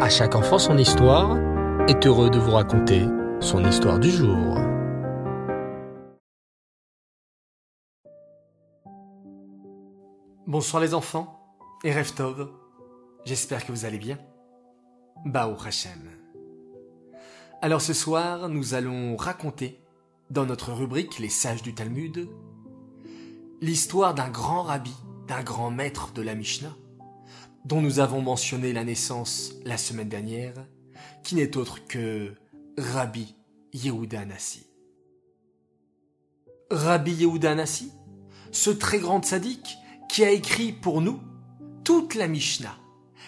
À chaque enfant son histoire est heureux de vous raconter son histoire du jour. Bonsoir les enfants et Reftov. J'espère que vous allez bien. Baou Hashem. Alors ce soir, nous allons raconter, dans notre rubrique Les sages du Talmud, l'histoire d'un grand rabbi, d'un grand maître de la Mishnah, dont nous avons mentionné la naissance la semaine dernière, qui n'est autre que Rabbi Yehuda Nassi. Rabbi Yehuda Nassi, ce très grand sadique qui a écrit pour nous toute la Mishnah,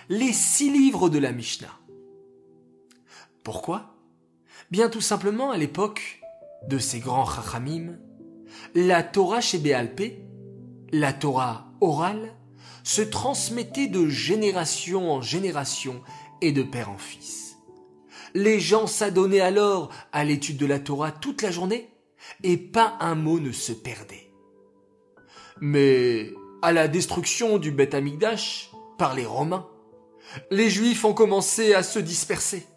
les six livres de la Mishnah. Pourquoi? Bien tout simplement à l'époque de ces grands chachamim, la Torah chez Béalpé, la Torah orale, se transmettait de génération en génération et de père en fils. Les gens s'adonnaient alors à l'étude de la Torah toute la journée et pas un mot ne se perdait. Mais à la destruction du Beth Amikdash par les Romains, les Juifs ont commencé à se disperser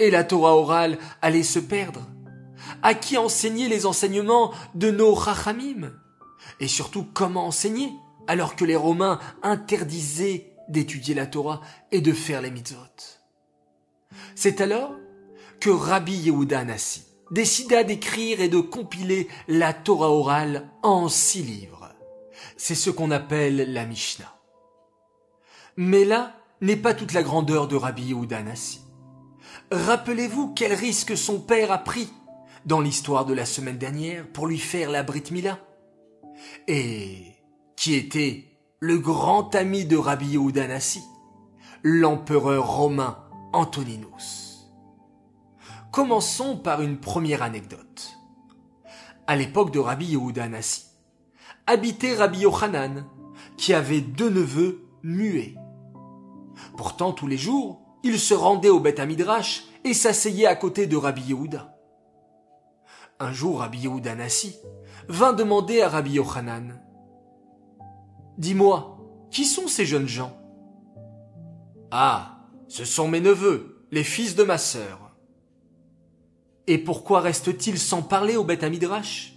et la Torah orale allait se perdre. À qui enseigner les enseignements de nos Chachamim? Et surtout comment enseigner? Alors que les Romains interdisaient d'étudier la Torah et de faire les mitzvot. C'est alors que Rabbi Yehuda décida d'écrire et de compiler la Torah orale en six livres. C'est ce qu'on appelle la Mishnah. Mais là n'est pas toute la grandeur de Rabbi Yehuda. Rappelez-vous quel risque son père a pris dans l'histoire de la semaine dernière pour lui faire la Brit Mila. Et qui était le grand ami de Rabbi Yehuda l'empereur romain Antoninus. Commençons par une première anecdote. À l'époque de Rabbi Yehuda Nassi, habitait Rabbi Yochanan, qui avait deux neveux muets. Pourtant, tous les jours, il se rendait au Beth Amidrash et s'asseyait à côté de Rabbi Yehuda. Un jour, Rabbi Yehuda Nassi vint demander à Rabbi Yochanan Dis-moi, qui sont ces jeunes gens? Ah, ce sont mes neveux, les fils de ma sœur. Et pourquoi restent-ils sans parler au Beth Amidrash?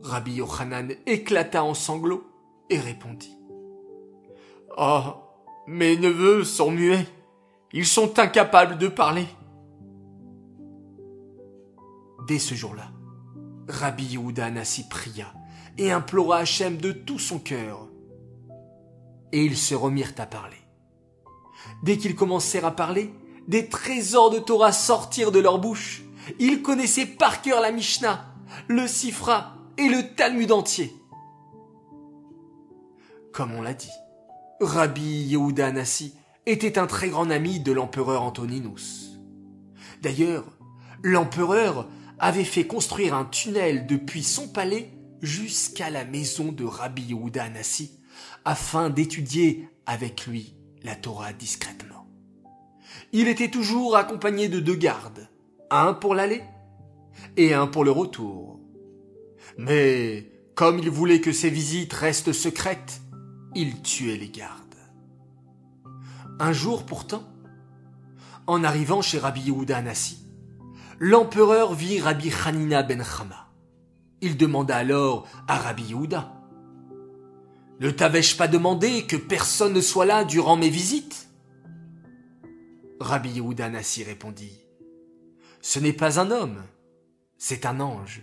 Rabbi Yochanan éclata en sanglots et répondit. Oh, mes neveux sont muets. Ils sont incapables de parler. Dès ce jour-là, Rabbi Yehuda Nassi pria et implora Hachem de tout son cœur. Et ils se remirent à parler. Dès qu'ils commencèrent à parler, des trésors de Torah sortirent de leur bouche. Ils connaissaient par cœur la Mishnah, le Sifra et le Talmud entier. Comme on l'a dit, Rabbi Yehuda Nassi était un très grand ami de l'empereur Antoninus. D'ailleurs, l'empereur avait fait construire un tunnel depuis son palais jusqu'à la maison de Rabbi Yehuda Nassi afin d'étudier avec lui la Torah discrètement. Il était toujours accompagné de deux gardes, un pour l'aller et un pour le retour. Mais comme il voulait que ses visites restent secrètes, il tuait les gardes. Un jour pourtant, en arrivant chez Rabbi Yehuda Nassi, l'empereur vit Rabbi Hanina ben Chama. Il demanda alors à Rabbi Yehuda Ne t'avais-je pas demandé que personne ne soit là durant mes visites? Rabbi Yehuda Nassi répondit Ce n'est pas un homme, c'est un ange.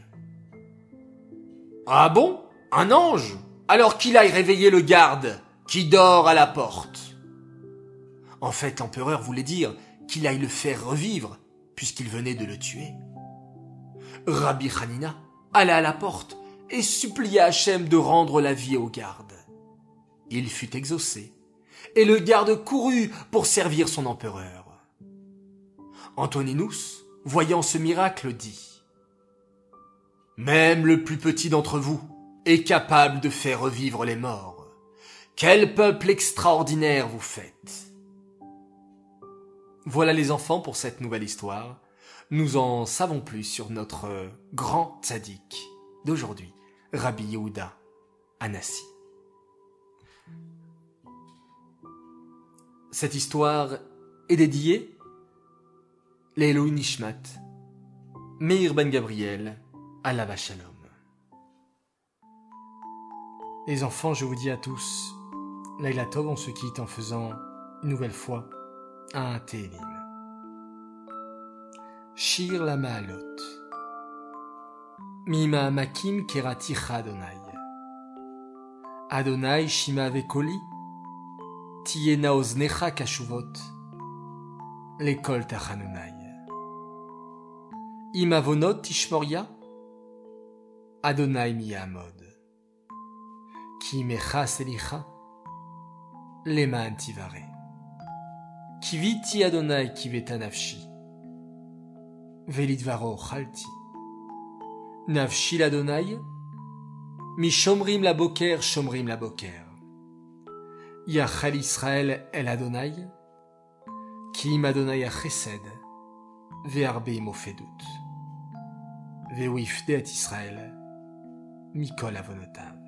Ah bon? Un ange? Alors qu'il aille réveiller le garde qui dort à la porte. En fait, l'empereur voulait dire qu'il aille le faire revivre puisqu'il venait de le tuer. Rabbi Hanina alla à la porte et supplia Hachem de rendre la vie au garde. Il fut exaucé, et le garde courut pour servir son empereur. Antoninus, voyant ce miracle, dit Même le plus petit d'entre vous est capable de faire revivre les morts. Quel peuple extraordinaire vous faites. Voilà les enfants pour cette nouvelle histoire nous en savons plus sur notre grand tzaddik d'aujourd'hui, Rabbi Yehuda Anassi. Cette histoire est dédié Lélo Nishmat, Meir Ben Gabriel, Alava Shalom. Les enfants, je vous dis à tous, Laila Tov, on se quitte en faisant une nouvelle fois un Télim. Shir la Maalot. Mima Makim Kerati Adonai. Adonai Shima Vekoli. Tiena Oznecha Kashuvot. L'école Tachanunai. Imavonot Tishmoria. Adonai Miyamod. Ki Mecha Selicha. Lema Antivare. Kiviti Adonai Kiveta Nafshi. Velidvaro Chalti. Nafshi l'Adonai. Mi Shomrim la Boker, Shomrim la Boker. Yachal Israël El Adonai. Ki im Adonai Chesed. Ve'arbe Mofedut. Ve'wifde et Israël. Mikol Avonotav.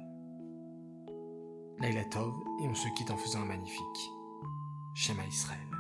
Laila Tov, et on se quitte en faisant un magnifique Shema Israël.